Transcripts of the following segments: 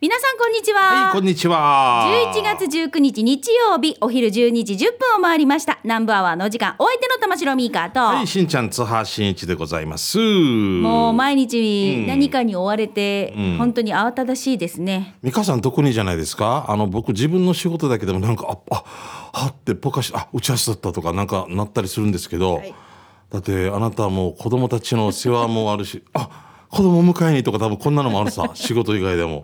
皆さんこんにちは。はい、こんにちは。11月19日日曜日お昼12時10分を回りました。南部アワーのお時間お相手の玉城ミーカーと、はい、しんちゃん、津波しんいちでございます。もう毎日うん。何かに追われて、うん。本当に慌ただしいですね。美香さん特にじゃないですか？あの僕自分の仕事だけでもなんかああはってポカしあ打ち合わせだったとかなんかなったりするんですけど、はい。だってあなたはもう子供たちの世話もあるしあ子供迎えにとか多分こんなのもあるさ 仕事以外でも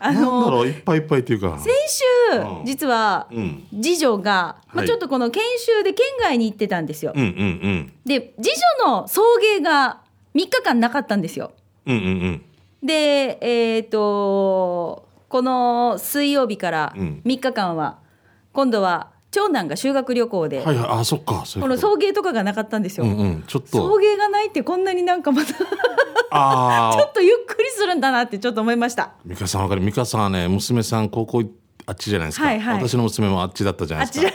あなんだのろういっぱいいっぱいっていうか。先週、うん。実はうん。次女が、まあ、はいちょっとこの研修で県外に行ってたんですよ、うんうんうん。で次女の送迎が3日間なかったんですよ。うんうんうん。でえっ、とこの水曜日からうん。3日間は、今度は長男が修学旅行で、はいはい。あそっか。この送迎とかがなかったんですよ、うんうん。ちょっ送と迎がないってこんなになんかまた ちょああっとゆっくりするんだなってちょっと思いました。美香さんわかる。美香さんはね娘さん高校あっちじゃないですか、はいはい。私の娘もあっちだったじゃないですか。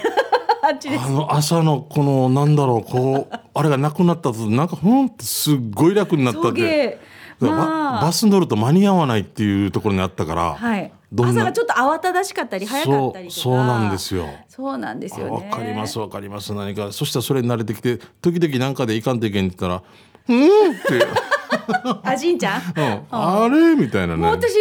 あっち です。あの朝のこのなんだろうこうあれがなくなったとなんかほんってすっごい楽になった送ってまあバス乗ると間に合わないっていうところにあったから、はい。朝がちょっと慌ただしかったり早かったりとか。そうなんですよ。そうなんですよわねかりますわかります。何かそしたらそれに慣れてきて時々なんかでいかんといけんって言ったら「うん」って「あじんちゃん？うん、あれ?」みたいなね。もう私、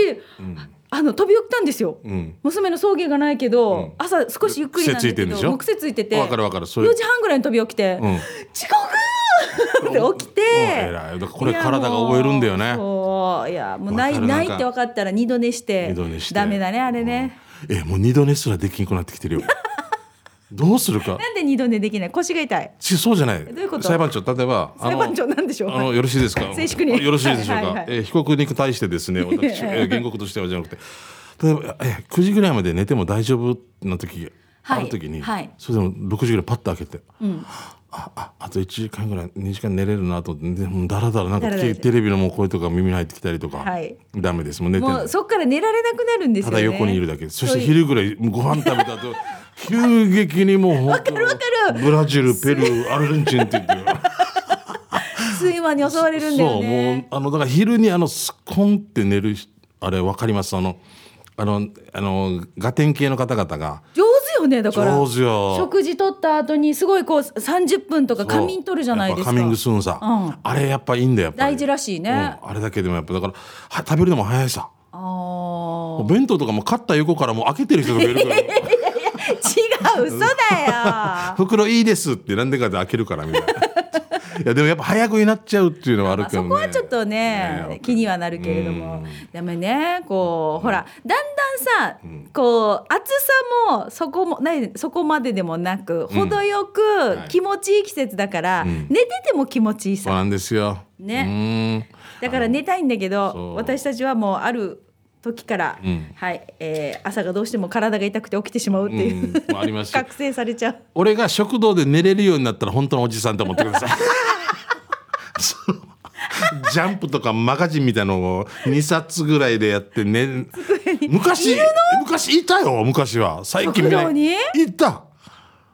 あの飛び起きたんですよ、うん。娘の送迎がないけど、ん。朝少しゆっくりなんだけ癖ついてんでしょ？癖ついててわかるわかる。それ。4時半ぐらいに飛び起きて、うん。遅刻 って起きて、うん偉い。だからこれ体が覚えるんだよね。いやもうそう。いやもうないないって分かったら二度寝してダメだねあれね、えもう二度寝すらできんくなってきてるよ。どうするか。なんで二度寝できない？腰が痛い。ちそうじゃない。どういうこと？裁判長例えば裁判長なんでしょう？あのよろしいですか？静粛に。よろしいでしょうか、はいはいはいえー被告に対してですね 私、えー原告としてはじゃなくて。例えばえー9時ぐらいまで寝ても大丈夫？な時はい。ある時に、はい。それでも6時ぐらいパッと開けて、んあああと1時間ぐらい2時間寝れるなと思ってでもだらだらなんかテレビのもう声とか耳に入ってきたりとか、はい。ダメです。もう寝てないもうそっから寝られなくなるんですよね。ただ横にいるだけ。そして昼ぐらいご飯食べた後 急激にもう本当わかるブラジルペルーアルゼンチンって言って睡魔に襲われるんだよそうもうねあのだから昼にあのスコンって寝るしあれわかります？あのあのあのガテン系の方々が上手よねだから。上手よ食事取った後にすごいこう30分とか仮眠取るじゃないですか。カミングスーンさ、うん。あれやっぱいいんだよやっぱり。大事らしいね、あうん。あれだけでもやっぱだからは食べるのも早いさ。あお弁当とかも買った横からもう開けてる人がいるから。違う嘘だよ。袋いいですってなんでかで開けるからみたいないやでもやっぱ早くになっちゃうっていうのはあるまあそけどねこはちょっとねね気にはなるけれども。うん。でもねこうほらだんだんさこう暑さもそこもないそこまででもなくうん。程よくはい。気持ちいい季節だからん。寝てても気持ちいいさ。そうなんですよ。ね。うん。だから寝たいんだけど私たちはもうある時から、うん。はい、えー朝がどうしても体が痛くて起きてしまうっていう、うんもうありますよ。覚醒されちゃう。俺が食堂で寝れるようになったら本当のおじさんと思ってください。ジャンプとかマガジンみたいのを2冊ぐらいでやってね昔昔いたよ昔は。最近見ないいた。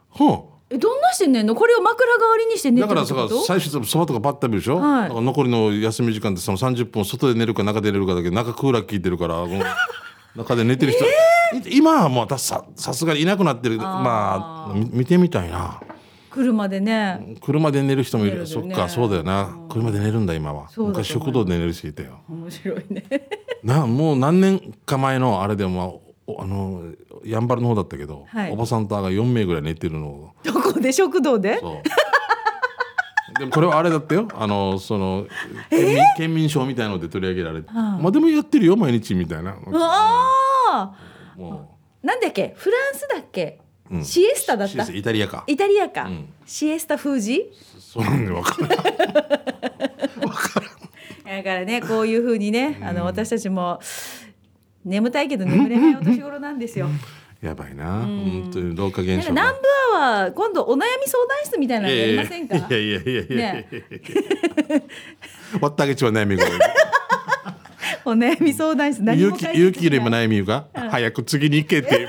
ほんえどんなして寝んの？これを枕代わりにして寝てだからさるってこと？最初そばとかパッと食べるでしょ、はい。だから残りの休み時間ってその30分外で寝るか中で寝るかだけど中クーラー効いてるから 中で寝てる人、い今はもう私ささすがにいなくなってる。まあみ見てみたいな。車でね。車で寝る人もいる。寝るよね。そっかそうだよな。車で寝るんだ今は。そうだと思う。昔食堂で寝る人いたよ。面白いね。なもう何年か前のあれでもおあのやんばるの方だったけど、はい。おばさんとあが4名ぐらい寝てるのを。どこで？食堂で？そう。でもこれはあれだったよ。あのその県民,、県民賞みたいので取り上げられて、はあ。まあでもやってるよ毎日みたいな。うわあもなんだっけ？フランスだっけ、うん。シエスタだった？イタリアか。イタリアか、ん。シエスタ封じ？そうなん で分からん。だからねこういう風にね、あの私たちも眠たいけど眠れないお年頃なんですよ。やばいな。本当に老化現象南部アワー今度お悩み相談室みたいなのやりませんか？いやいやいやいやいや。いやね。割ってあげちは悩みが お悩み相談室何勇気勇気よりも悩みが早く次に行けって。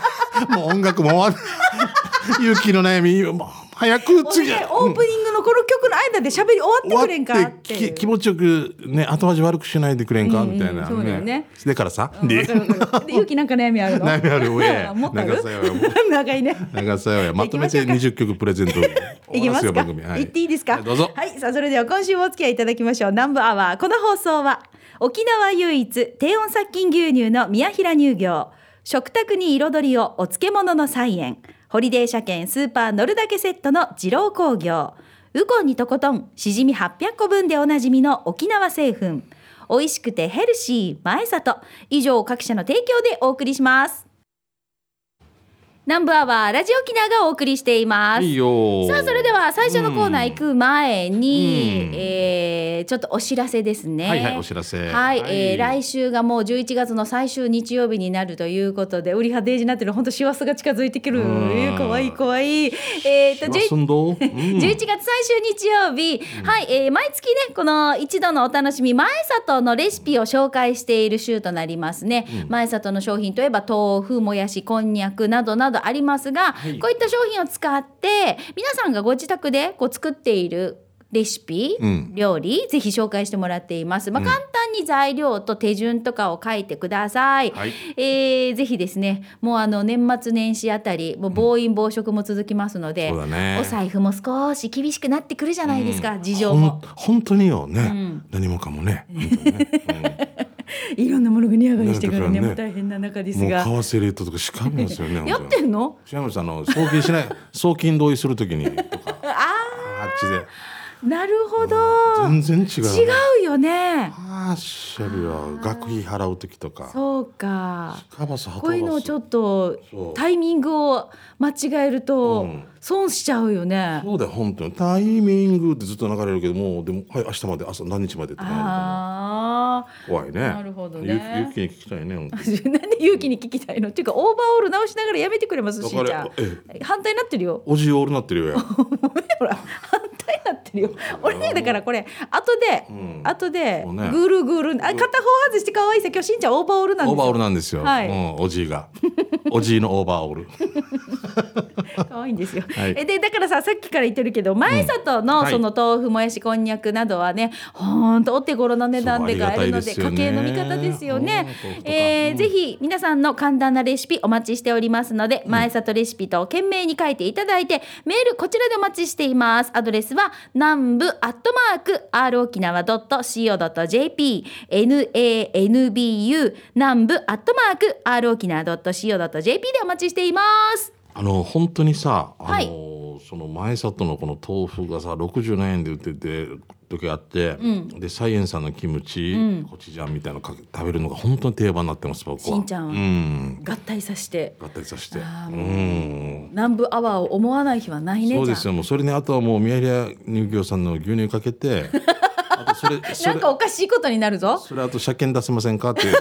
もう音楽も終わる勇気の悩みもう早く次。ねオープニングののこの曲の間で喋り終わってくれんかってき気持ちよくね後味悪くしないでくれんか、うんうんみたいなそうだよねでからさうんで勇気なんか悩みあるの？悩みある上 もっとある？長さよ長いね長さよまとめて行きま20曲プレゼントい きますよ番組はい行っていいですか？はいどうぞはい、さあ、それでは今週もお付き合いいただきましょう。南部アワー。この放送は。沖縄唯一低温殺菌牛乳の宮平乳業。食卓に彩りをお漬物の菜園。ホリデー車検スーパー乗るだけセットの二郎工業。ウコンにとことん、しじみ800個分でおなじみの沖縄製粉。美味しくてヘルシー前里。以上各社の提供でお送りします。南部アワーラジオ沖縄がお送りしています。いいよさあそれでは最初のコーナー行く前に、うん。えーちょっとお知らせですね。はいはいお知らせ。はい、はい。えー来週がもう11月の最終日曜日になるということで、売り派デージになってる本当師走が近づいてくる。うん。かわいいかわい。い。えー、としますんど、うん。11月最終日曜日、はい、えー毎月ねこの一度のお楽しみ前里のレシピを紹介している週となりますね、前里の商品といえば豆腐もやしこんにゃくなどなどありますが、い。こういった商品を使って皆さんがご自宅でこう作っているレシピ、うん。料理ぜひ紹介してもらっています、まあ、簡単に材料と手順とかを書いてください、はい。えーぜひですねもうあの年末年始あたりもう暴飲暴食も続きますので、そうだね。お財布も少し厳しくなってくるじゃないですか、事情ほんも本当によね、ん。何もかもね。ね いろんなものが値上がりしてからねね大変な中ですが。為替レートとかしかみますよね やってんの？違います。あの送金しない 送金同意するときにとかあっちで。なるほど。全然違う、違うよね。ああしゃるよ。学費払う時とか。そうか。こういうのをちょっっとタイミングを間違えるとうん損しちゃうよね、そうだよ本当に。タイミングってずっと流れるけどもうでもはい明日まで朝何日までとかなあると怖いね。なるほどね。ゆゆきに聞きたいね なんで勇気に聞きたいの？っていうかオーバーオール直しながらやめてくれますしーちゃ反対になってるよ。おじオールなってるよほ ら反対になってるよ。俺ねだからこれ後で、うん。後でぐるぐるあ片方外して可愛いさ今日しんちゃんオーバーオールなんですよ。オーバーオールなんですよ、はい。うん、おじいが。おじいのオーバーオール。可愛いんですよ。はい。えでだからささっきから言ってるけど前里のはい。その豆腐もやしこんにゃくなどはねほんとお手頃な値段で買えるのでね。家計の味方ですよね。うん豆腐と。か。うん。えーぜひ皆さんの簡単なレシピお待ちしておりますので前里レシピと懸命に書いていただいてメールこちらでお待ちしています。アドレスは南部アットマーク r 沖縄 .co.jp nanbu 南部アットマーク r 沖縄 .co.jp でお待ちしています。あの本当にさあの、はい。その前里のこの豆腐がさ60何円で売ってて時があって、でサイエンさんのキムチ、コチュジャンみたいなのかけ食べるのが本当に定番になってます僕は。しんちゃんは。うん。合体させて。合体させて。あーうん。南部アワーを思わない日はないねそうですよ。もうそれねあとはもう宮平乳業さんの牛乳かけて あとそれそれじゃあなんかおかしいことになるぞ。それあと車検出せませんかって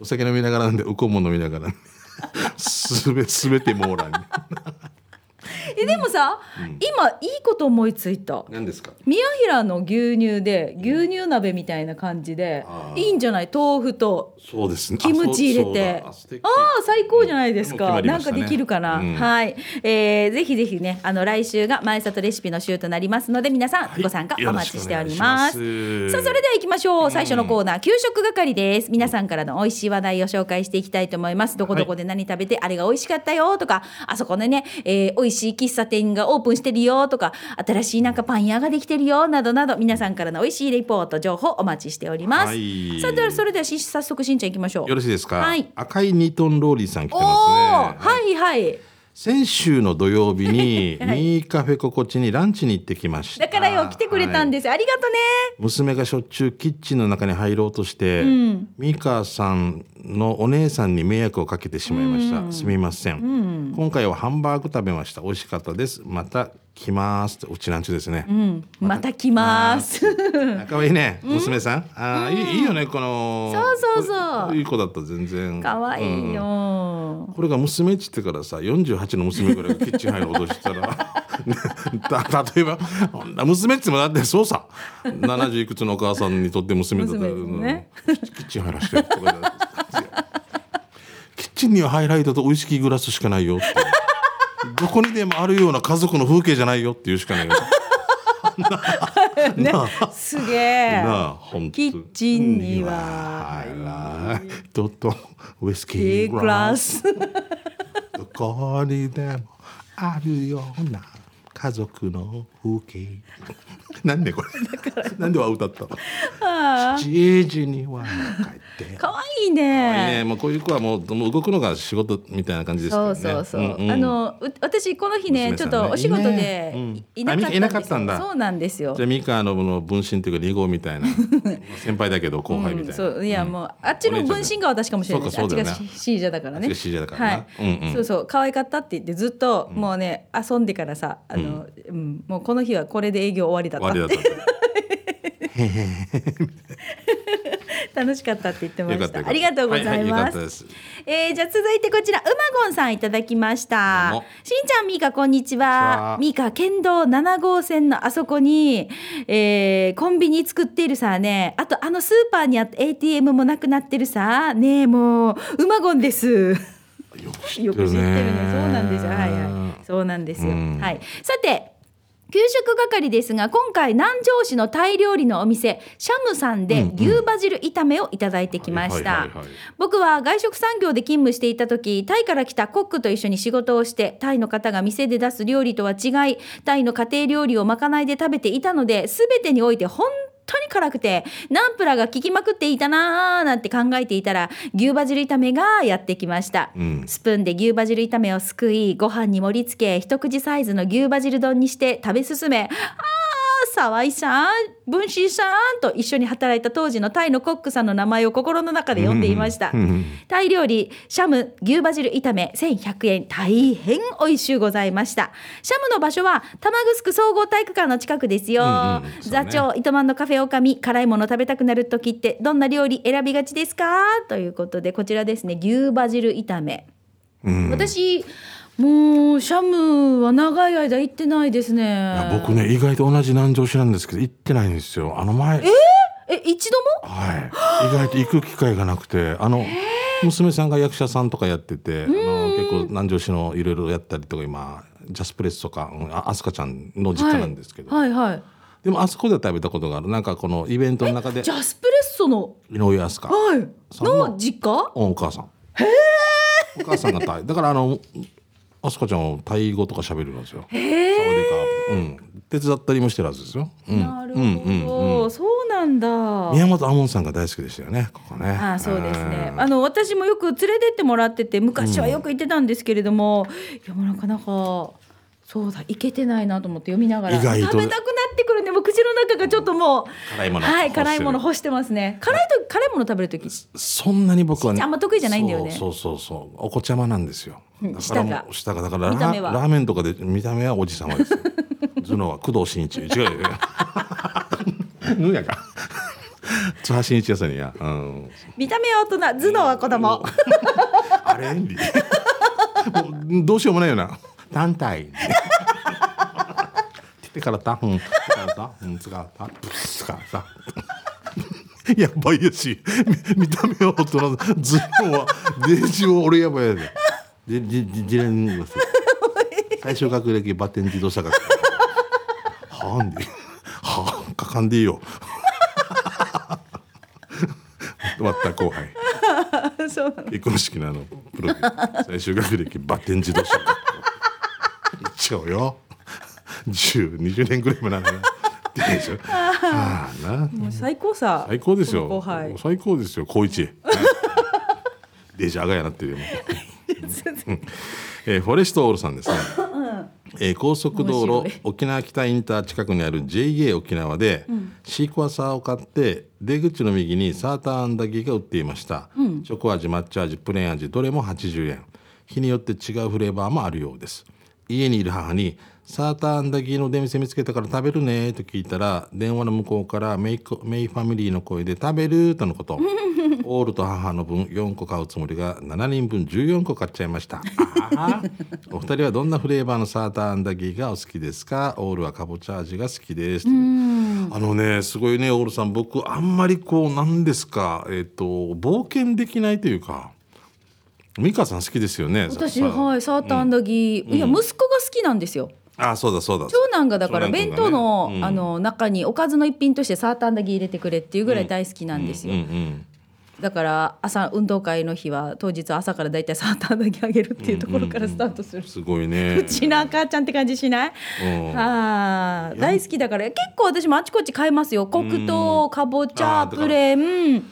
お酒飲みながらなんでウコンも飲みながら、すべすべて網羅に。えでもさ、今いいこと思いついた。何ですか？宮平の牛乳で牛乳鍋みたいな感じでいいんじゃない？豆腐とそうですね。キムチ入れて。あああ最高じゃないですか、なんかできるかな、うん。はい、えー、ぜひぜひねあの来週が前里レシピの週となりますので皆さんご参加お待ちしております,、さあそれでは行きましょう。最初のコーナー、給食係です。皆さんからの美味しい話題を紹介していきたいと思います。どこどこで何食べて、あれが美味しかったよとかあそこでね、えー、美味しい喫茶店がオープンしてるよとか新しいなんかパン屋ができてるよなどなど皆さんからの美味しいレポート情報お待ちしております、はい。さあではそれではし早速しんちゃん行きましょう。よろしいですか、はい。赤いニトンローリーさん来ておますね。ーはい。はい先週の土曜日に はい。ミーカフェ心地にランチに行ってきました。だからよ来てくれたんです、ありがとね。娘がしょっちゅうキッチンの中に入ろうとして、ん。ミカさんのお姉さんに迷惑をかけてしまいました、すみません、今回はハンバーグ食べました。美味しかったです。また来ますうちなんちゅうですね、うん。また来ます。可愛いね。娘さん、あーいいいいよねこの。そうそうそう。いい子だった全然。可愛いよ、これが娘っちってからさ48の娘ぐらいがキッチン入る踊りしたら だ例えば娘っちもだってそうさ。70いくつのお母さんにとって娘だったら、ね。うん。キッチン入らしてとかキッチンにはハイライトとウイスキーグラスしかないよってどこにでもあるような家族の風景じゃないよっていうしかないよ。ね、すげえ。キッチンには。はい。ととウイスキーグラス。どこにでもあるような家族の風景なんでこれ？なんでは歌った？の7時には帰って。可愛いね。ね。もうこういう子はもうもう動くのが仕事みたいな感じですそうそうそう。あのう私この日ねちょっとお仕事でいなかったんだ。そうなんですよ。じゃ。あミカのの分身というか2号みたいな。先輩だけど後輩みたいな、そう。いやもうあっちの分身が私かもしれない。です。あっちがそうかそうだよね。シージャだからね。シージャだからそうそう。可愛かったって言ってずっともうね遊んでからさあの、うん。もうこの日はこれで営業終わりだったって終わりだった楽しかったって言ってましたありがとうございはいはいよかますったですえーじゃあ続いてこちらうまごんさんいただきましたしんちゃんみーかこんにちははみーか県道7号線のあそこに、えーコンビニ作っているさねあとあのスーパーにあった ATM もなくなってるさねえもううまごんですよく知ってるね。そうなんですよ。はいいはい。そうなんですよ。うんはい。さて。給食係ですが今回南城市のタイ料理のお店シャムさんで牛バジル炒めをいただいてきました。僕は外食産業で勤務していた時タイから来たコックと一緒に仕事をしてタイの方が店で出す料理とは違いタイの家庭料理をまかないで食べていたので全てにおいて本当に辛くてナンプラーが効きまくっていたなーなんて考えていたら牛バジル炒めがやってきました、うん。スプーンで牛バジル炒めをすくいご飯に盛り付け一口サイズの牛バジル丼にして食べ進めあー沢井さん文心さんと一緒に働いた当時のタイのコックさんの名前を心の中で呼んでいました、うんうんタイ料理シャム牛バジル炒め1100円大変美味しゅうございました。シャムの場所は玉城総合体育館の近くですよ、うんうんね。座長糸満のカフェオカミ辛いもの食べたくなる時ってどんな料理選びがちですか？ということでこちらですね牛バジル炒め。うん。私もうシャムは長い間行ってないですいねや僕ね意外と同じ南城市なんですけど行ってないんですよ。あの前。え？一度も？はい、意外と行く機会がなくてあの娘さんが役者さんとかやっててあの結構南城市のいろいろやったりとか今ジャスプレスとかうんあ飛鳥ちゃんの実家なんですけど、はいはいでもあそこでは食べたことがある。なんかこのイベントの中でジャスプレッソの？井上飛鳥。はい。の実家？お母さん。お母さんがだからあの飛鳥ちゃんはタイ語とか喋るんですよ。サワディーカーうん。手伝ったりもしてるはずですよ、うん、なるほど、うんうんうん。そうなんだ。宮本亞門さんが大好きでしたよねここね。ああそうですね。うんあの私もよく連れてってもらってて昔はよく行ってたんですけれども、いやなかなかそうだ行けてないなと思って読みながら。意外と。食べたくなってくるねもう口の中がちょっともう辛いものはい辛いもの欲してますね。辛いと辛いもの食べるときそんなに僕はねあんま得意じゃないんだよね。そうそうそう。そうお子ちゃまなんですよ。うんだからもう舌がだからラーメンとかで見た目はおじさまです。よ頭脳は工藤新一違うよ。ねぬやか。津波新一やさんにや、うん、見た目は大人。頭脳は子供。あれどうしようもないよな単体。手からた。うん。手からた。うんつがた。ぶつかさやばいやし見見た目は大人頭脳はデージを俺やばいやで。ででででれんです最初学歴バテン自動車学。はあんで。はあかかんでいいよ。終わった後輩。そうなの結婚式のあのプロフィール最終学歴バッテン自動車ちゃうよ。10、20年ぐらいもなんだねでしょ？ああな。もう最高さ。最高ですよ。最高ですよ高一デジャーがやなってるよ えーフォレストオールさんですね、えー高速道路沖縄北インター近くにある JA 沖縄で、シークワーサーを買って出口の右にサーターアンダギーが売っていました、チョコ味抹茶味プレーン味どれも80円。日によって違うフレーバーもあるようです家にいる母に「サーターアンダギーの出店見つけたから食べるね」と聞いたら電話の向こうからメイコメイファミリーの声で「食べる」とのこと。オールと母の分4個買うつもりが7人分14個買っちゃいました。お二人はどんなフレーバーのサーターアンダギーがお好きですか？オールはかぼちゃ味が好きです。あのねすごいねオールさん僕あんまりこうなんですか？えっ、と冒険できないというか美香さん好きですよね私さはいサーターアンダギー、いや息子が好きなんですよ。あそうだそうだ。長男がだから弁当の,、うん。あの中におかずの一品としてサーターアンダギー入れてくれっていうぐらい大好きなんですよ、うんうんだから朝運動会の日は当日朝からだいたいサーターアンダギーあげるっていうところからスタートする、すごいね。うちの赤ちゃんって感じしない、うん。あー大好きだから結構私もあちこち買いますよ。黒糖かぼちゃプレーン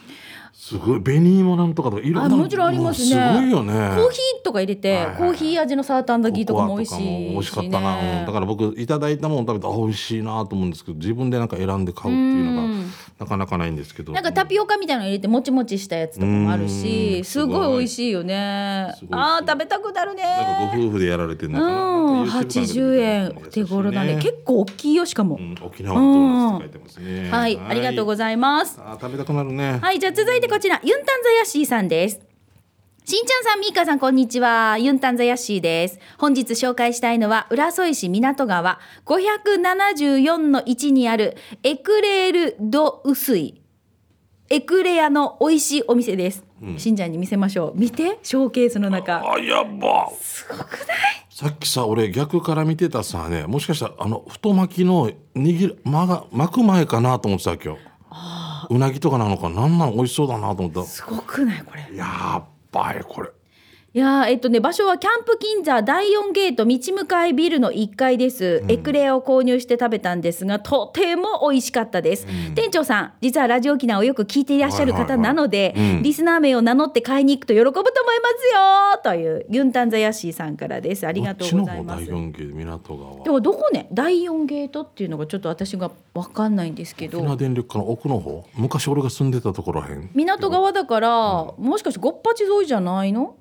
すごい。紅芋なんとかとかいろんな。あもちろんありますね。すごいよね。コーヒーとか入れて、はいはいコーヒー味のサーターアンダギーとかも美味しい美味しかったな、うんだから僕いただいたもの食べてあ美味しいなと思うんですけど自分でなんか選んで買うっていうのがなかなかないんですけど。なんかタピオカみたいなの入れてもちもちしたやつとかもあるうしんすごい美味しいよね。あー食べたくなるね。なんかご夫婦でやられてるのかな。うん。なんか YouTube 80円お手頃なんで優しいね。結構大きいよしかも、うん沖縄のドーナツって書いてますね。はいありがとうございます。あー食べたくなるね。はい、じゃあ続いてこちら、ユンタンザヤッシーさんです。しんちゃんさん、みーかさん、こんにちは。ユンタンザヤッシーです。本日紹介したいのは、浦添市港川574の1にあるエクレール・ド・ウスイ。エクレアの美味しいお店です。しんちゃんに見せましょう。見て、ショーケースの中。あやばすごくない？さっきさ俺逆から見てたさねもしかしたらあの太巻きの握るまが巻く前かなと思ってた今日うなぎとかなのかなんなん美味しそうだなと思ったすごくないこれ。やっばいこれいやーえっとね場所はキャンプ銀座第4ゲート道向かいビルの1階です、エクレアを購入して食べたんですがとても美味しかったです、店長さん実はラジオ機能をよく聞いていらっしゃる方なので、はいはいはい。うん。リスナー名を名乗って買いに行くと喜ぶと思いますよというユンタンザヤッシーさんからです。ありがとうございます。こっちの方第四ゲート港川でもどこね第4ゲートっていうのがちょっと私が分かんないんですけ沖縄ど電力課の奥の方？昔俺が住んでたところらへん？港側だから、もしかしてごっぱち沿いじゃないの？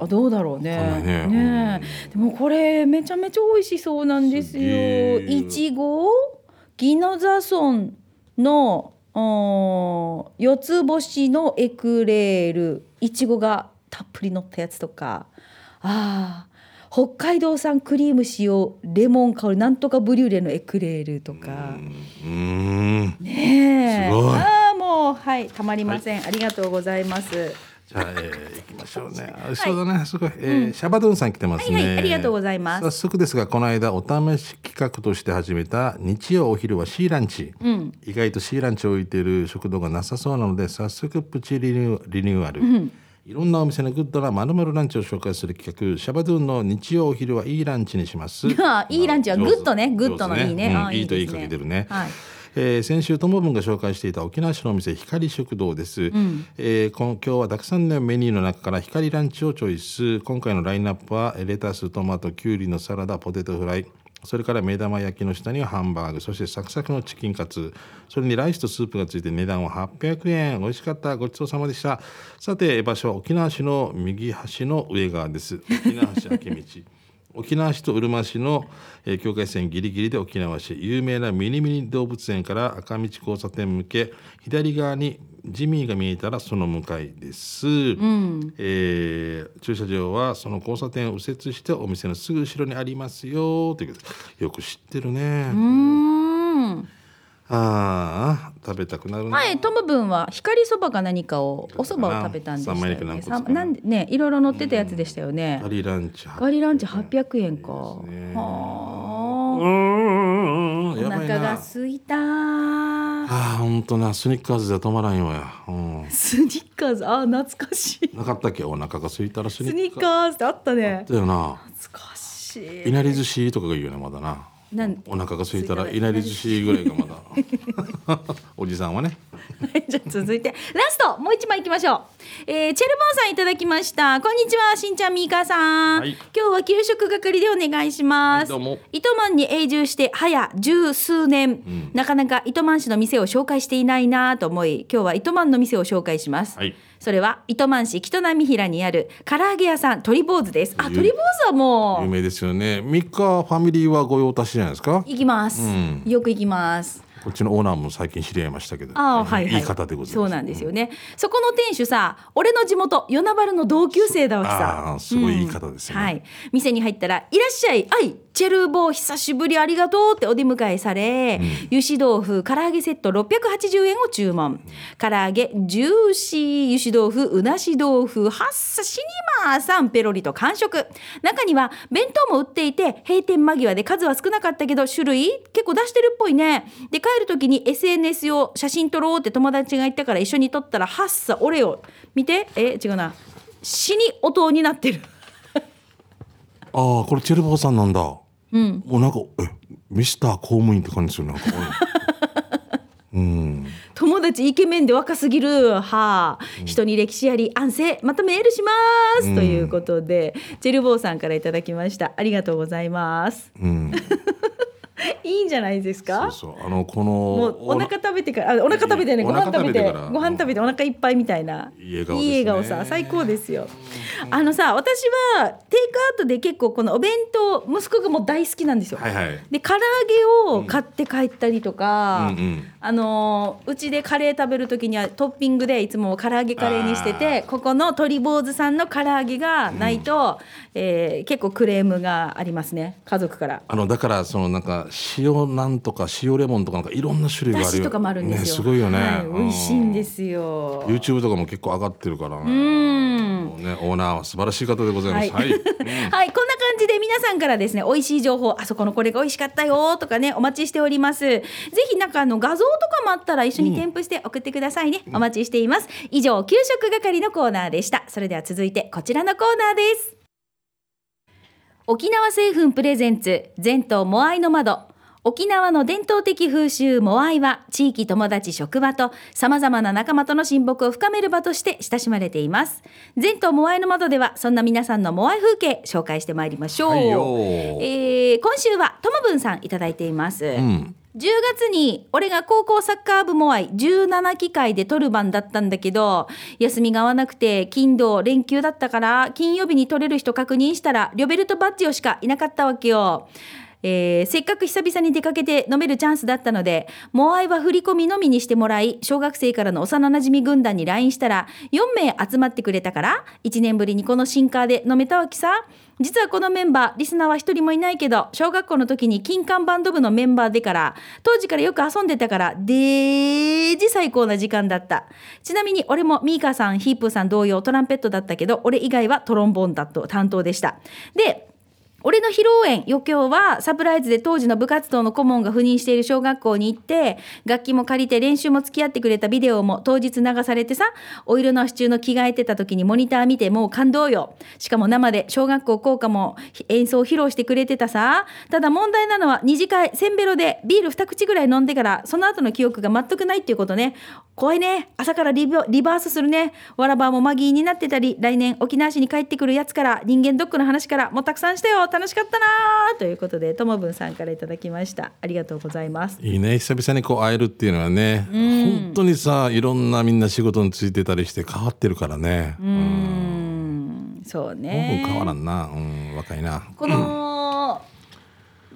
あどうだろうね。ね。ね。えでもこれめちゃめちゃ美味しそうなんですよ。え。いちごギノザ村のうん四つ星のエクレール。いちごがたっぷり乗ったやつとか。あー北海道産クリーム使用レモン香りなんとかブリュレのエクレールとか。うーん。ねえ。すごい。ああもうはいたまりません、ありがとうございます。じゃあ、えー、行きましょうね。あそうだね、すごい、えーシャバドゥンさん来てますね。はいはい。ありがとうございます。早速ですが、この間お試し企画として始めた日曜お昼はシーランチ。意外とシーランチを置いている食堂がなさそうなので、早速プチリニューリニューアル。いろんなお店のグッドなまるまるランチを紹介する企画、シャバドゥンの日曜お昼はいいランチにします。あいいランチはグッドね。グッドのいいね。いいといいかけてるね。はいえー先週ともぶんが紹介していた沖縄市のお店光食堂です、えーこん今日はたくさんのメニューの中から光ランチをチョイス。今回のラインナップはえーレタストマトきゅうりのサラダポテトフライ。それから目玉焼きの下にはハンバーグ。そしてサクサクのチキンカツ。それにライスとスープがついて値段は800円。美味しかった。ごちそうさまでした。さて場所は沖縄市の右端の上側です。沖縄市明道沖縄市とうるま市の、えー境界線ギリギリで沖縄市有名なミニミニ動物園から赤道交差点向け左側にジミーが見えたらその向かいです、えー駐車場はその交差点を右折してお店のすぐ後ろにありますよということ。でよく知ってるね、食べたくなるね、はいトム分は光そばか何かをおそばを食べたんでしたよね。なんでねいろいろ乗ってたやつでしたよね。ガリランチガリランチ800円か。ね。はうあんお腹が空いた。ああ本当な。スニッカーズで止まらんよや、うん、スニッカーズ？あー懐かしい。なかったっけ？お腹が空いたらススニッカーニッカーズってあったね。だよな。懐かしい。いなり寿司とかがいいよねまだななんお腹が空いたら空いたらいなり寿司ぐらいがまだ。おじさんはねはいじゃあ続いてラストもう一枚いきましょう、えー、チェルボンさんいただきました。こんにちはしんちゃんみーかさん、はい。今日は給食係でお願いします、はいどうも。糸満に永住して早十数年、なかなか糸満市の店を紹介していないなと思い今日は糸満の店を紹介します、はい。それは糸満市北並平にある唐揚げ屋さん鳥坊主です。あ鳥坊主はもう有名ですよね。三日ファミリーは御用達じゃないですか？行きます、うん。よく行きますうちのオーナーも最近知り合いましたけどああはい、はい、いい方でございます。そうなんですよね、そこの店主さ俺の地元与那原の同級生だわけあさ。あすごいいい方ですよね、はい。店に入ったら「いらっしゃいあいチェルボー久しぶりありがとう」ってお出迎えされ、油脂豆腐唐揚げセット680円を注文。唐揚げジューシー油脂豆腐うなし豆腐はっさシニマーさんペロリと完食。中には弁当も売っていて閉店間際で数は少なかったけど種類結構出してるっぽいね。で帰る時に SNS を写真撮ろうって友達が言ったから一緒に撮ったらはっさ俺よ見てえ違うな。死に音になってる。ああこれチェルボーさんなんだ。うん。もうなんかえミスター公務員って感じするな。ん かうん。友達イケメンで若すぎる。はあ、人に歴史あり安静。またメールします、ということでチェルボーさんからいただきました。ありがとうございます。うん いいんじゃないですそうかそう。あのこのもうお腹食べてからあお腹食べてねおご飯腹食べてご飯食べてお腹いっぱいみたいな。いい笑顔ですね。いい笑顔さ最高ですよ。あのさ私はテイクアウトで結構このお弁当息子がもう大好きなんですよ、はいはい。で唐揚げを買って帰ったりとか、うんうんあのーうちでカレー食べる時にはトッピングでいつも唐揚げカレーにしててここの鶏坊主さんの唐揚げがないと、えー結構クレームがありますね。家族から。あのだからそのなんか塩なんとか塩レモンとかなんかいろんな種類があるとかもあるんですよ。ね、すごいよね、はい、美味しいんですすよ。YouTube とかも結構上がってるからねうんもうねオーナーは素晴らしい方でございますはいはい、はい、こんな感じで皆さんからですね、美味しい情報、あそこのこれが美味しかったよとかね、お待ちしております。ぜひなんかあの画像とかもあったら一緒に添付して送ってくださいね。お待ちしています。以上、給食係のコーナーでした。それでは続いてこちらのコーナーです。沖縄製粉プレゼンツ、全島モアイの窓。沖縄の伝統的風習モアイは地域友達職場と様々な仲間との親睦を深める場として親しまれています。全島モアイの窓ではそんな皆さんのモアイ風景紹介してまいりましょう。はいよえー今週はともぶんさんいただいています。うん10月に俺が高校サッカー部も愛17機会で撮る番だったんだけど休みが合わなくて金土連休だったから金曜日に取れる人確認したらリョベルト・バッジオしかいなかったわけよ。えーせっかく久々に出かけて飲めるチャンスだったのでモアイは振り込みのみにしてもらい小学生からの幼なじみ軍団に LINE したら4名集まってくれたから1年ぶりにこの新カーで飲めたわけさ。実はこのメンバーリスナーは一人もいないけど小学校の時に金管バンド部のメンバーでから当時からよく遊んでたからデージ最高な時間だった。ちなみに俺もミーカーさんヒープーさん同様トランペットだったけど俺以外はトロンボーンだと担当でした。で俺の披露宴余興はサプライズで当時の部活動の顧問が赴任している小学校に行って楽器も借りて練習も付き合ってくれたビデオも当日流されてさお色直し中の着替えてた時にモニター見てもう感動よ。しかも生で小学校校歌も演奏を披露してくれてたさ。ただ問題なのは二次会せんべろでビール二口ぐらい飲んでからその後の記憶が全くないっていうことね。怖いね。朝からリバリバースするね。わらばもマギーになってたり来年沖縄市に帰ってくるやつから人間ドックの話からもうたくさんしたよ。楽しかったなということでともぶんさんからいただきました。ありがとうございます。いいね。久々にこう会えるっていうのはね、本当にさいろんなみんな仕事についてたりして変わってるからね。うーん。そうもうね変わらんな、うん、若いな。この、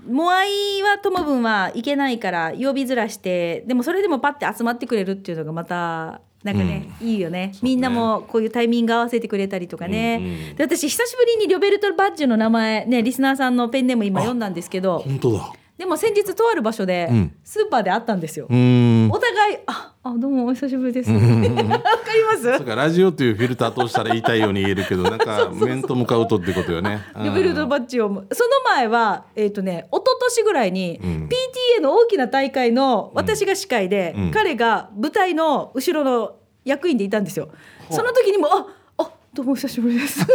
モアイはともぶんは行けないから曜日ずらしてでもそれでもパッて集まってくれるっていうのがまたなんかね、いいよね。みんなもこういうタイミング合わせてくれたりとかね、うんうん。で私久しぶりにリョベルト・バッジの名前ねリスナーさんのペンネーム今読んだんですけど。本当だでも先日とある場所でうん。スーパーで会ったんですよ、うーん。お互いああどうもお久しぶりです。わかります？そうかラジオというフィルター通したら言いたいように言えるけどなんか 面と向かうとってことよね。リョベルト・バッジをその前はえっ、とね一昨年ぐらいにうん。PTA の大きな大会の私が司会で、うん。彼が舞台の後ろの役員でいたんですよ。その時にもああどうもお久しぶりです。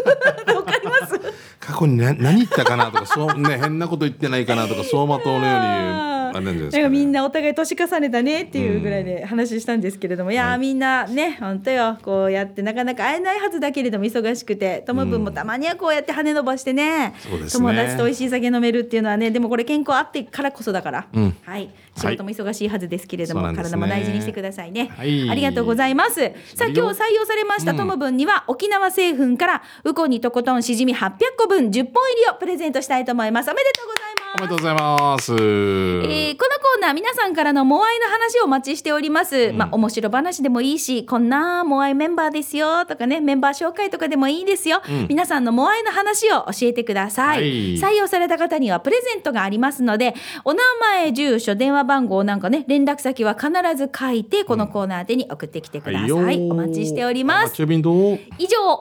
わかります？過去に何言ったかなとかそうね変なこと言ってないかなとか走馬灯のようになんか、みんなお互い年重ねたねっていうぐらいで話したんですけれども、いやーみんなね本当よ。こうやってなかなか会えないはずだけれども忙しくてともぶんもたまにはこうやって羽伸ばしてね,、そうですね。友達と美味しい酒飲めるっていうのはねでもこれ健康あってからこそだから、うん。はい。仕事も忙しいはずですけれども、そうなんですね。体も大事にしてくださいね、はい。ありがとうございます。さあ今日採用されましたともぶんには、沖縄製粉からウコンにとことんしじみ800個分10本入りをプレゼントしたいと思います。おめでとうございますおめでとうございます、えーこのコーナー皆さんからのモアイの話をお待ちしております、まあ面白話でもいいしこんなモアイメンバーですよとかねメンバー紹介とかでもいいですよ、皆さんのモアイの話を教えてください、はい。採用された方にはプレゼントがありますのでお名前住所電話番号なんかね連絡先は必ず書いてこのコーナー宛てに送ってきてください、よー。お待ちしております。以上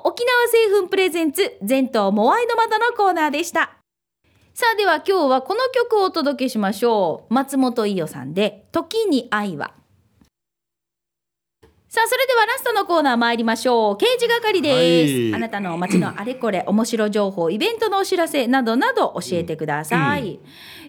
沖縄製粉プレゼンツ全島モアイの窓のコーナーでしたさあでは今日はこの曲をお届けしましょう。松本伊代さんで「時に愛は」さあそれではラストのコーナー参りましょう。刑事係です、はい。あなたの街のあれこれ面白情報イベントのお知らせなどなど教えてください、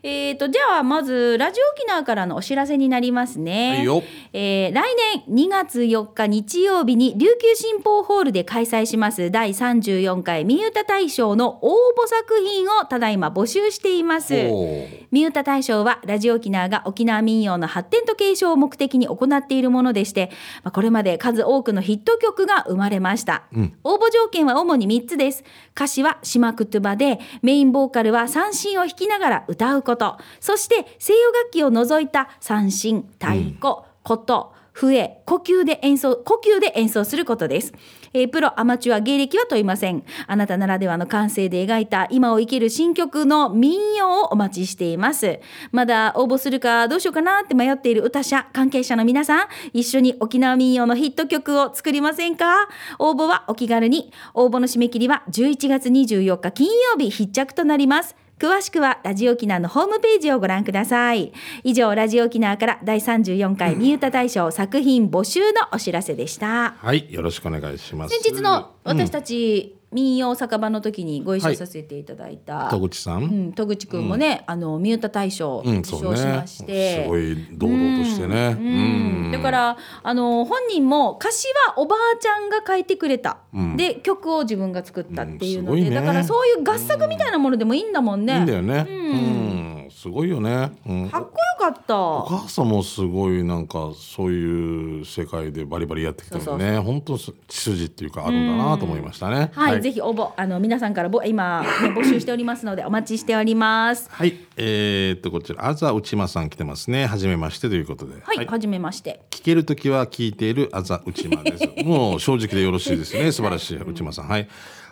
えーとじゃあまずラジオ沖縄からのお知らせになりますね、はいよえー来年2月4日日曜日に琉球新報ホールで開催します第34回ミ歌大賞の応募作品をただいま募集しています。おミ歌大賞はラジオ沖縄が沖縄民謡の発展と継承を目的に行っているものでして、まあこれまで数多くのヒット曲が生まれました。応募条件は主に3つです。歌詞は島クトゥバで、メインボーカルは三振を弾きながら歌うこと、そして西洋楽器を除いた三振、太鼓、琴、笛、呼吸で演奏、呼吸で演奏することです。えープロ、アマチュア、芸歴は問いません。あなたならではの感性で描いた今を生きる新曲の民謡をお待ちしています。まだ応募するかどうしようかなって迷っている歌者、関係者の皆さん、一緒に沖縄民謡のヒット曲を作りませんか？応募はお気軽に。応募の締め切りは11月24日金曜日必着となります。詳しくはラジオ沖縄のホームページをご覧ください。以上、ラジオ沖縄から第34回ミュータ大賞作品募集のお知らせでした。はいよろしくお願いします先日の私たち民謡酒場の時にご一緒させていただいた、戸口さん、うん、戸口くんもね、あのミュータ大賞うん、受賞しまして、すごい堂々としてね、うん。だからあの本人も歌詞はおばあちゃんが書いてくれた、うん。で曲を自分が作ったっていうので、ね。だからそういう合作みたいなものでもいいんだもんね。いいんだよね、うんすごいよね、うん、かっこよかった。お母さんもすごいなんかそういう世界でバリバリやってきたよね本当血筋っていうかあるんだなと思いましたね、はい、ぜひ応募あの皆さんからぼ今、ね、募集しておりますのでお待ちしております。はいえー、っとこちらあざ内間さん来てますねはじめましてということで、はい、はじめまして。聞けるときは聞いているあざ内間です。もう正直でよろしいですね。素晴らしい内間さん。はい。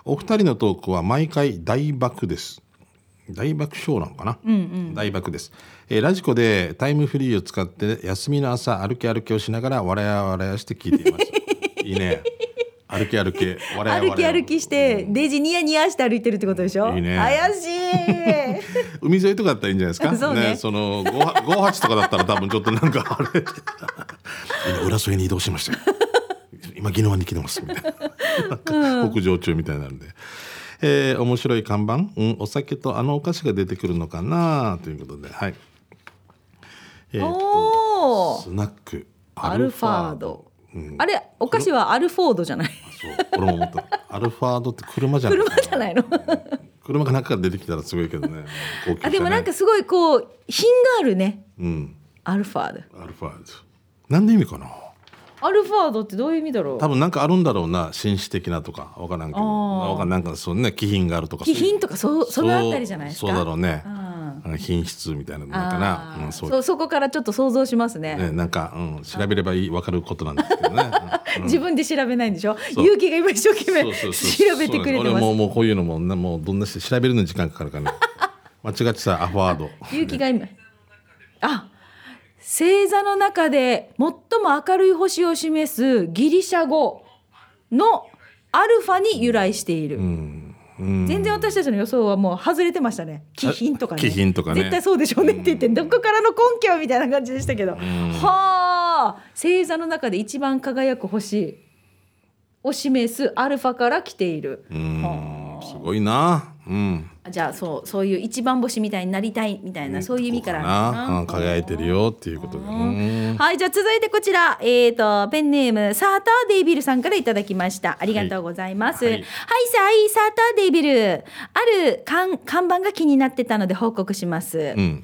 お二人のトークは毎回大爆です。大爆笑なのかな、大爆です、えーラジコでタイムフリーを使って休みの朝歩き歩きをしながら笑や笑やして聞いています。いいね。歩き歩き笑や笑や歩き歩きしてデジニヤニヤして歩いてるってことでしょ？いいね。怪しい。海沿いとかだったらいいんじゃないですか？そうね。その58とかだったら多分ちょっとなんかあれ。今浦添に移動しました。よ今宜野湾に来てますみたいな。なんか北上中みたいなんで、えー面白い看板、うん、お酒とあのお菓子が出てくるのかな？ということではい。えーとおおスナック。アルファード。うん、あれお菓子はアルフォードじゃない？そうこれも思った。アルファードって車じゃない車じゃないの？車が中から出てきたらすごいけどね。ね。あでもなんかすごいこう品があるね。うん。アルファード。アルファード。何の意味かな？アルファードってどういう意味だろう？多分なんかあるんだろうな紳士的なとか。わからんけど。かんなんかそうね気品があるとか。気品とかそうそのあたりじゃないですか？そうだろうね。うん品質みたいなのかあな、ー。うん、そう。そそこからちょっと想像しますね。ね、なんか、うん、調べればいいわかることなんですけどね、うん。自分で調べないんでしょ？勇気が今一生懸命そうそうそう。調べてくれて俺ます。もうもうこういうのもねもうどんなし調べるのに時間かかるからね。間違ってさアファード。勇気が今あ星座の中で最も明るい星を示すギリシャ語のアルファに由来している、うん。全然私たちの予想はもう外れてましたね。気品とかね。気品とかね。絶対そうでしょうねって言ってどこからの根拠みたいな感じでしたけど、はあ。星座の中で一番輝く星を示すアルファから来ている、うん。すごいなうん。じゃあそうそういう一番星みたいになりたいみたいな、そういう意味から。な。うん輝いてるよっていうことで、うん。はい、じゃあ続いてこちら、えっ、と、ペンネーム、サーターデイビルさんからいただきました。ありがとうございます。は、はいいさい、サーターデイビル。ある看看板が気になってたので報告します。うん、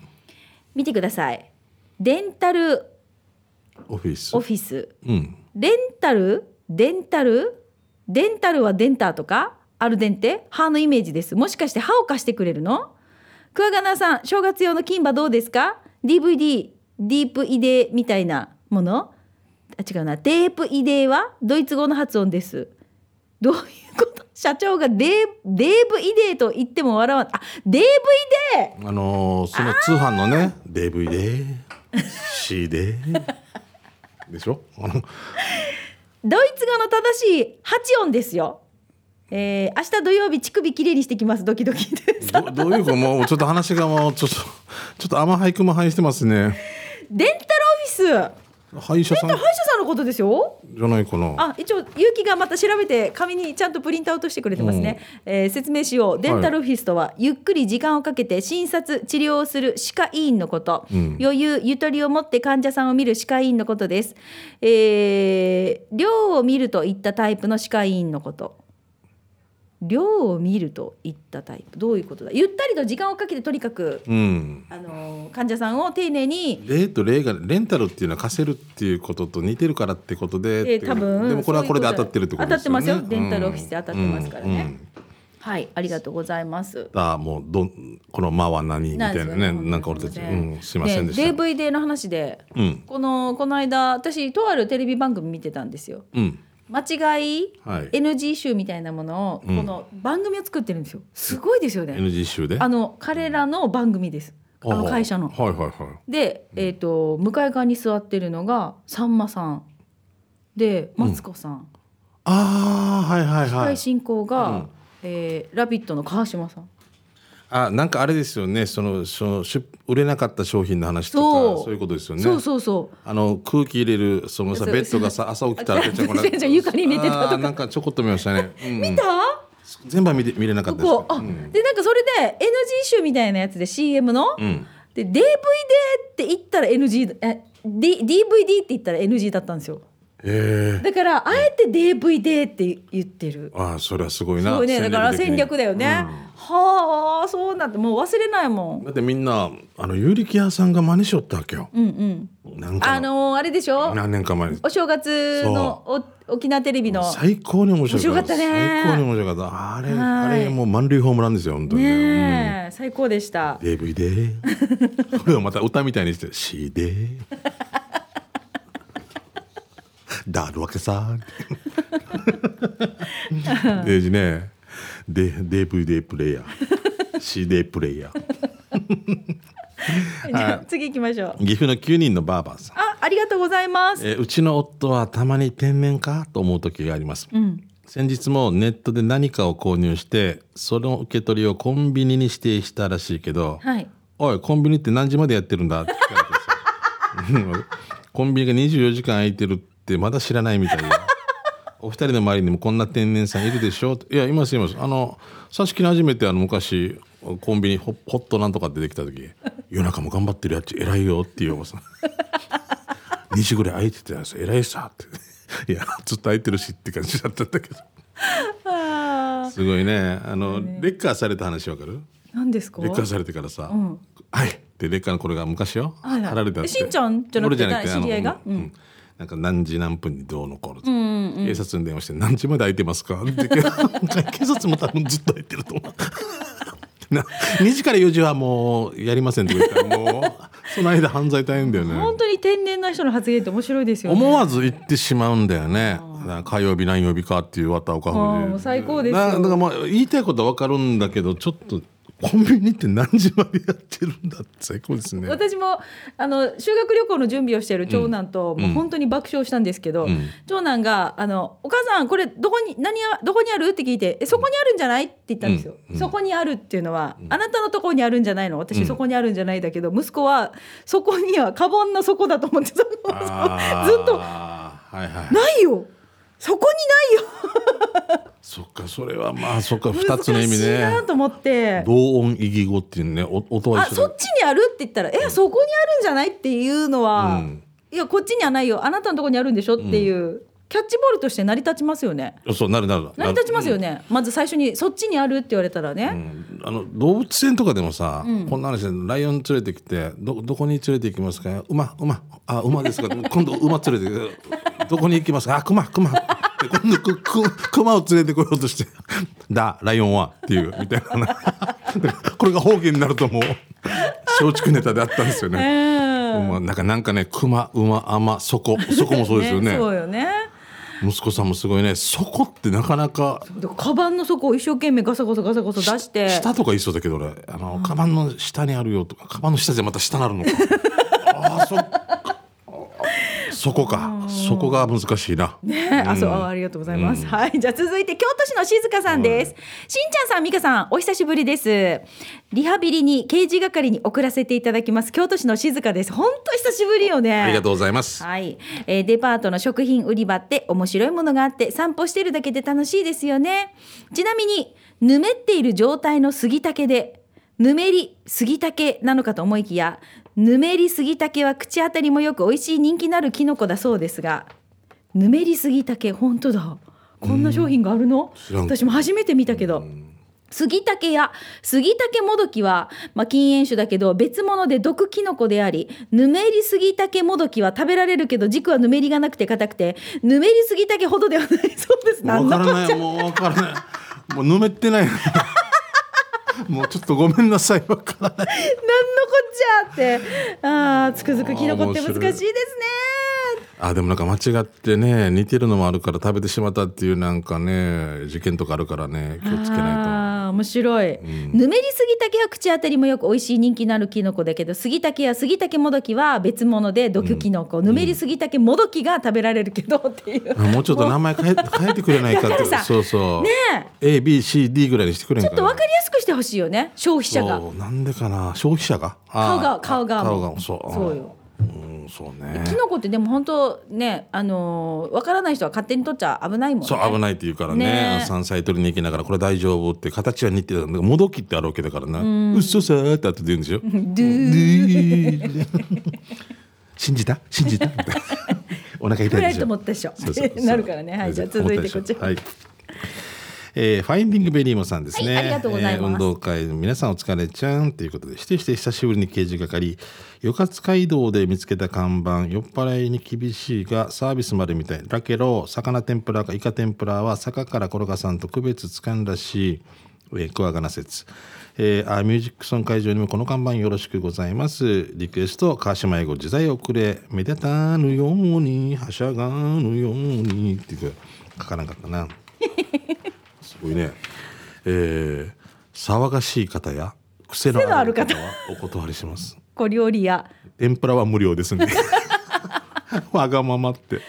見てください。デンタルオフィス。オフィス。うん。レンタル？デンタル？デンタルはデンターとか？アルデンテ歯のイメージです。もしかして歯を貸してくれるの？クワガナさん、正月用の金歯どうですか ?DVD、ディーブイデーみたいなもの？あ違うな。デーブイデーは？ドイツ語の発音です。どういうこと？社長がデーデーブイデーと言っても笑わないあデーブイデー！あのーその通販のね DVD CD でしょ？あの。ドイツ語の正しい八音ですよ。えー、明日土曜日乳首きれいにしてきますドキドキです。どどういうかもうちょっと話がもうちょっとちょっと甘俳句も入してますねデンタルオフィス。歯医者さん歯医者さんのことですよ。じゃないかなあ、一応ゆうきがまた調べて紙にちゃんとプリントアウトしてくれてますね。えー説明しよう。デンタルオフィスとは、ゆっくり時間をかけて診察治療をする歯科医院のこと。ん余裕ゆとりを持って患者さんを見る歯科医院のことです。えー、量を見るといったタイプの歯科医院のこと。量を見るといったタイプ。どういうことだ？ゆったりと時間をかけてとにかく、うん。あの患者さんを丁寧に。例と例がレンタルっていうのは貸せるっていうことと似てるからってことでえー多分でもこれはこれで当たってるってことですよね。当たってますよ。デンタルオフィスで当たってますからね。うん。うん。はい。ありがとうございます。あもうどんこの間は何みたいなね。なんか俺たち、うん、すいませんでした、ね DVD の話でうん。このこの間私とあるテレビ番組見てたんですよ。うん間違い、はい。NG 集みたいなものを、うん。この番組を作ってるんですよ。すごいですよね。NG 集で？あの彼らの番組です。あの会社の。はいはいはい。で、えー、と向かい側に座ってるのがさんまさん。でマツコさん、ああはいはい司会はい進行が、うん。えーラビット!」の川島さんあなんかあれですよね。そのその出売れなかった商品の話とかそう。いうことですよね。そうそうそう。あの空気入れるそのさベッドがさ朝起きたらあぺちゃこなぺちゃ床に寝てたなんかちょこっと見ましたね、うん。うん見た？全部は見て見れなかったです。ここ。あ、うん。でなんかそれで NG 集みたいなやつで CM の、うん。で DVD って言ったら NG え、D、DVD って言ったら NG だったんですよええだからあえて DVD って言ってる。ああそれはすごいな。すごいねだから戦略だよね、うん。はあそうなんてもう忘れないもん。だってみんなあの有力屋さんが真似しよったわけよ、うんうん。なんかあのーあれでしょ？何年か前に。お正月のお沖縄テレビの。最高に面白かった。面白かったね。最高に面白かった。あれはい。あれもう満塁ホームランですよ本当に。ねねえ、最高でした。うん、DVD これをまた歌みたいにして CD だるわけさ。デジねで DVD プレイヤー。CD プレイヤー。じゃあ次行きましょう。岐阜の9人のバーバーさん。あありがとうございます。えーうちの夫はたまに天然かと思う時があります、うん。先日もネットで何かを購入してその受け取りをコンビニに指定したらしいけどはい「おいコンビニって何時までやってるんだ?」って聞かれて コンビニが24時間空いてるってまだ知らないみたいで お二人の周りにもこんな天然さんいるでしょ？いやいますいます。あのさしきに初めてあの昔コンビニホホットなんとかってできた時 夜中も頑張ってるやつ偉いよっていうおばさん2時ぐらい空いてたやつ偉いさって。いやずっと空いてるしって感じだったんだけど。あすごいね。あの、レッカーされた話わかる？ー何ですか？レッカーされてからさ「ん。はい」ってレッカーのこれが昔よ。貼られてあってえしんちゃんじゃなくて俺知り合いが？うん。うんなんか何時何分にどうのこうのと、うんうん警察に電話して「何時まで空いてますか?」って。警察も多分ずっと空いてると思う。な2時から4時はもうやりませんって言ったらもうその間犯罪大変だよね。本当に天然な人の発言って面白いですよね。思わず言ってしまうんだよね。火曜日何曜日かっていう綿岡あー富もう最高ですだからまあ言いたいことは分かるんだけどちょっとコンビニって何時までやってるんだって最高ですね。私もあの修学旅行の準備をしている長男と、もう本当に爆笑したんですけど、うん長男があの「お母さんこれどこに何やどこにある?」って聞いて「えそこにあるんじゃない?」って言ったんですよ。うんうんそこにあるっていうのは、あなたのところにあるんじゃないの？私、そこにあるんじゃないだけど息子はそこにはカボンの底だと思って ずっと。ないよそこにないよそっかそれはまあそっか二つの意味難しいね。なと思って。同音異義語っていうねお音はあそっちにあるって言ったら「えそこにあるんじゃない?」っていうのは、うんいやこっちにはないよあなたのところにあるんでしょっていう、キャッチボールとして成り立ちますよね。そうなるなる。成り立ちますよね、まず最初に「そっちにある?」って言われたらね、うん。あの動物園とかでもさ、こんな話でライオン連れてきてどどこに連れて行きますか？馬馬。あ馬ですか？今度馬連れてどこに行きますか？あ熊熊。で今度くく熊を連れてこようとして「だライオンは」っていうみたいな。これが方言になるともう松竹ネタであったんですよえね。ーまなんかなんかね熊馬甘そこ。そこもそうですよねそうよね息子さんもすごいねそこってなかなか。カバンの底を一生懸命ガサゴソガサゴソ出して。下とか言いそうだけど俺あの、カバンの下にあるよとかカバンの下じゃまた下なるのか。ああそっかそこかそこが難しいなね、あ、そう、ありがとうございます。はい、じゃあ続いて京都市の静香さんです。しんちゃんさん、みかさん、お久しぶりです。リハビリに刑事係に送らせていただきます。京都市の静香です。本当久しぶりよね。ありがとうございますはい、えーデパートの食品売り場って面白いものがあって散歩してるだけで楽しいですよねちなみにぬめっている状態の杉竹でぬめり杉竹なのかと思いきやぬめり杉竹は口当たりもよく美味しい人気のあるキノコだそうですがぬめり杉竹本当だ。こんな商品があるの？私も初めて見たけど。杉竹や杉竹もどきは、まあ、禁煙種だけど別物で毒キノコでありぬめり杉竹もどきは食べられるけど軸はぬめりがなくて硬くてぬめり杉竹ほどではないそうです。わ何のこっちゃ。からないもうわからない。もうぬめってない。もうちょっとごめんなさい。わからない。何のこじゃって。ああつくづくキノコって難しいですね。あでもなんか間違ってね似てるのもあるから食べてしまったっていうなんかね事件とかあるからね気をつけなあー面白い、ぬめり杉竹は口当たりもよく美味しい人気のあるキノコだけど杉竹や杉竹もどきは別物で毒キノコ、ぬめり杉竹もどきが食べられるけどっていう。いとあもうちょっと 名前変え変えてくれないかって。そうそう、ね ABCD ぐらいにしてくれちょっと分かりやすくしてほしいよね消費者が。そうなんでかな。消費者が？顔が顔が顔がそう。そうようんそうね。キノコってでも本当ねあのー分からない人は勝手に取っちゃ危ないもんね。そう危ないって言うからね。ね。山菜取りに行きながらこれ大丈夫って形は似てるんだもどきってあるわけだからな。うっそさーって後で言うんですよ。ドゥー。信じた？信じた？お腹痛いフライでしょト持ったでしょ。そうそうそう なるからね。はいじゃあ続いてこっちはいえーファインディングベリーモさんですね、はいありがとうございます。えー運動会の皆さんお疲れちゃんということでしてして久しぶりに刑事係。与勝街道で見つけた看板酔っ払いに厳しいがサービスまでみたい。だけど魚天ぷらかイカ天ぷらは坂から転がさんと区別つかんらしい。えー、クワガナ説、えー、あミュージックソン会場にもこの看板よろしくございます。リクエスト川島英語自在遅れ。めでたぬようにはしゃがぬようにっていうか書かなかったな。す ごいね。えー、騒がしい方や癖のある方はお断りします。小料理屋。天ぷらは無料ですね。わがままって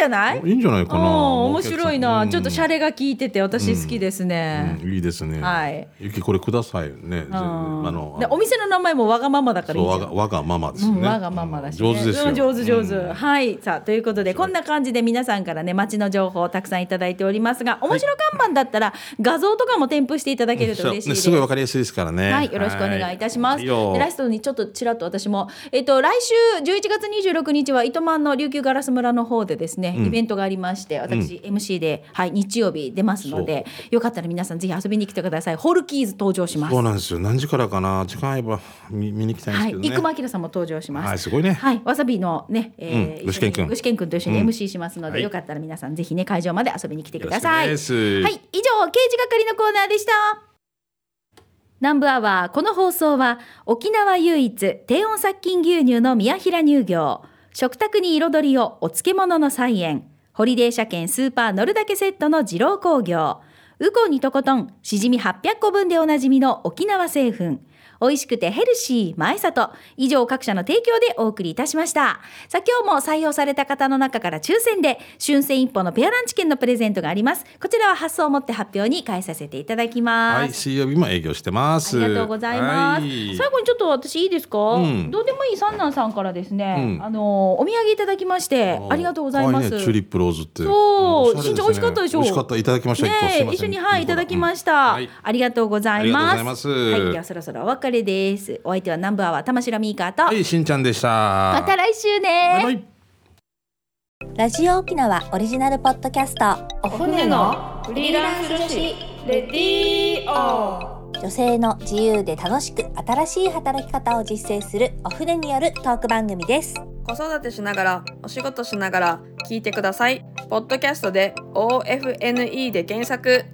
じゃない？いいんじゃないかな。うん面白いな、うん。ちょっとシャレが効いてて私好きですね、うん。いいですね。はい。ゆきこれくださいね。あのでお店の名前もわがままだからいいわがわがままですね。うん、わがままだし、ね、上手です上手上手、うん。はい。さあということでこんな感じで皆さんからね街の情報をたくさんいただいておりますが面白看板だったら画像とかも添付していただけると嬉しいです、すごいわかりやすいですからね。はい、よろしくお願いいたします。ラストにちょっとちらっと私も、えっ、と来週11月26日は糸満の琉球ガラス村の方でですね、イベントがありまして、私 MC ではい日曜日出ますので、よかったら皆さんぜひ遊びに来てください。ホールキーズ登場します。そうなんですよ。何時からかな？時間合えば見見に行きたいはい。生間明さんも登場します。はいすごいねはい、わさびのね、えうん具志堅君具志堅君と一緒に MC しますので、はいよかったら皆さんぜひね会場まで遊びに来てください。はい、以上刑事係のコーナーでした。南部アワーこの放送は沖縄唯一低温殺菌牛乳の宮平乳業食卓に彩りをお漬物の菜園。ホリデー車検スーパー乗るだけセットの二郎工業。ウコンにとことんしじみ800個分でおなじみの沖縄製粉。美味しくてヘルシー前里以上各社の提供でお送りいたしました。さあ今日も採用された方の中から抽選で春戦一歩のペアランチ券のプレゼントがあります。こちらは発送をもって発表に返させていただきます、はい、水曜日も営業してます。ありがとうございます。はい。最後にちょっと私いいですか、うん。どうでもいい三男さんからですね、うん。あのお土産いただきましてありがとうございます。ね。チューリップローズって。そうおしゃれですね。身長美味しかったでしょ美味しかった。いただきました。ね一緒にはいいただきました、うんはい。ありがとうございます。ありがとうございます。はいではそろそろお別れです。お相手はナンバーは玉城ミーカーと、はい、しんちゃんでした。また来週ね。バイバイ。ラジオ沖縄オリジナルポッドキャスト。お船のフリーランス女子。レディオ女性の自由で楽しく新しい働き方を実践するお船によるトーク番組です。子育てしながらお仕事しながら聞いてください。ポッドキャストで OFNE で検索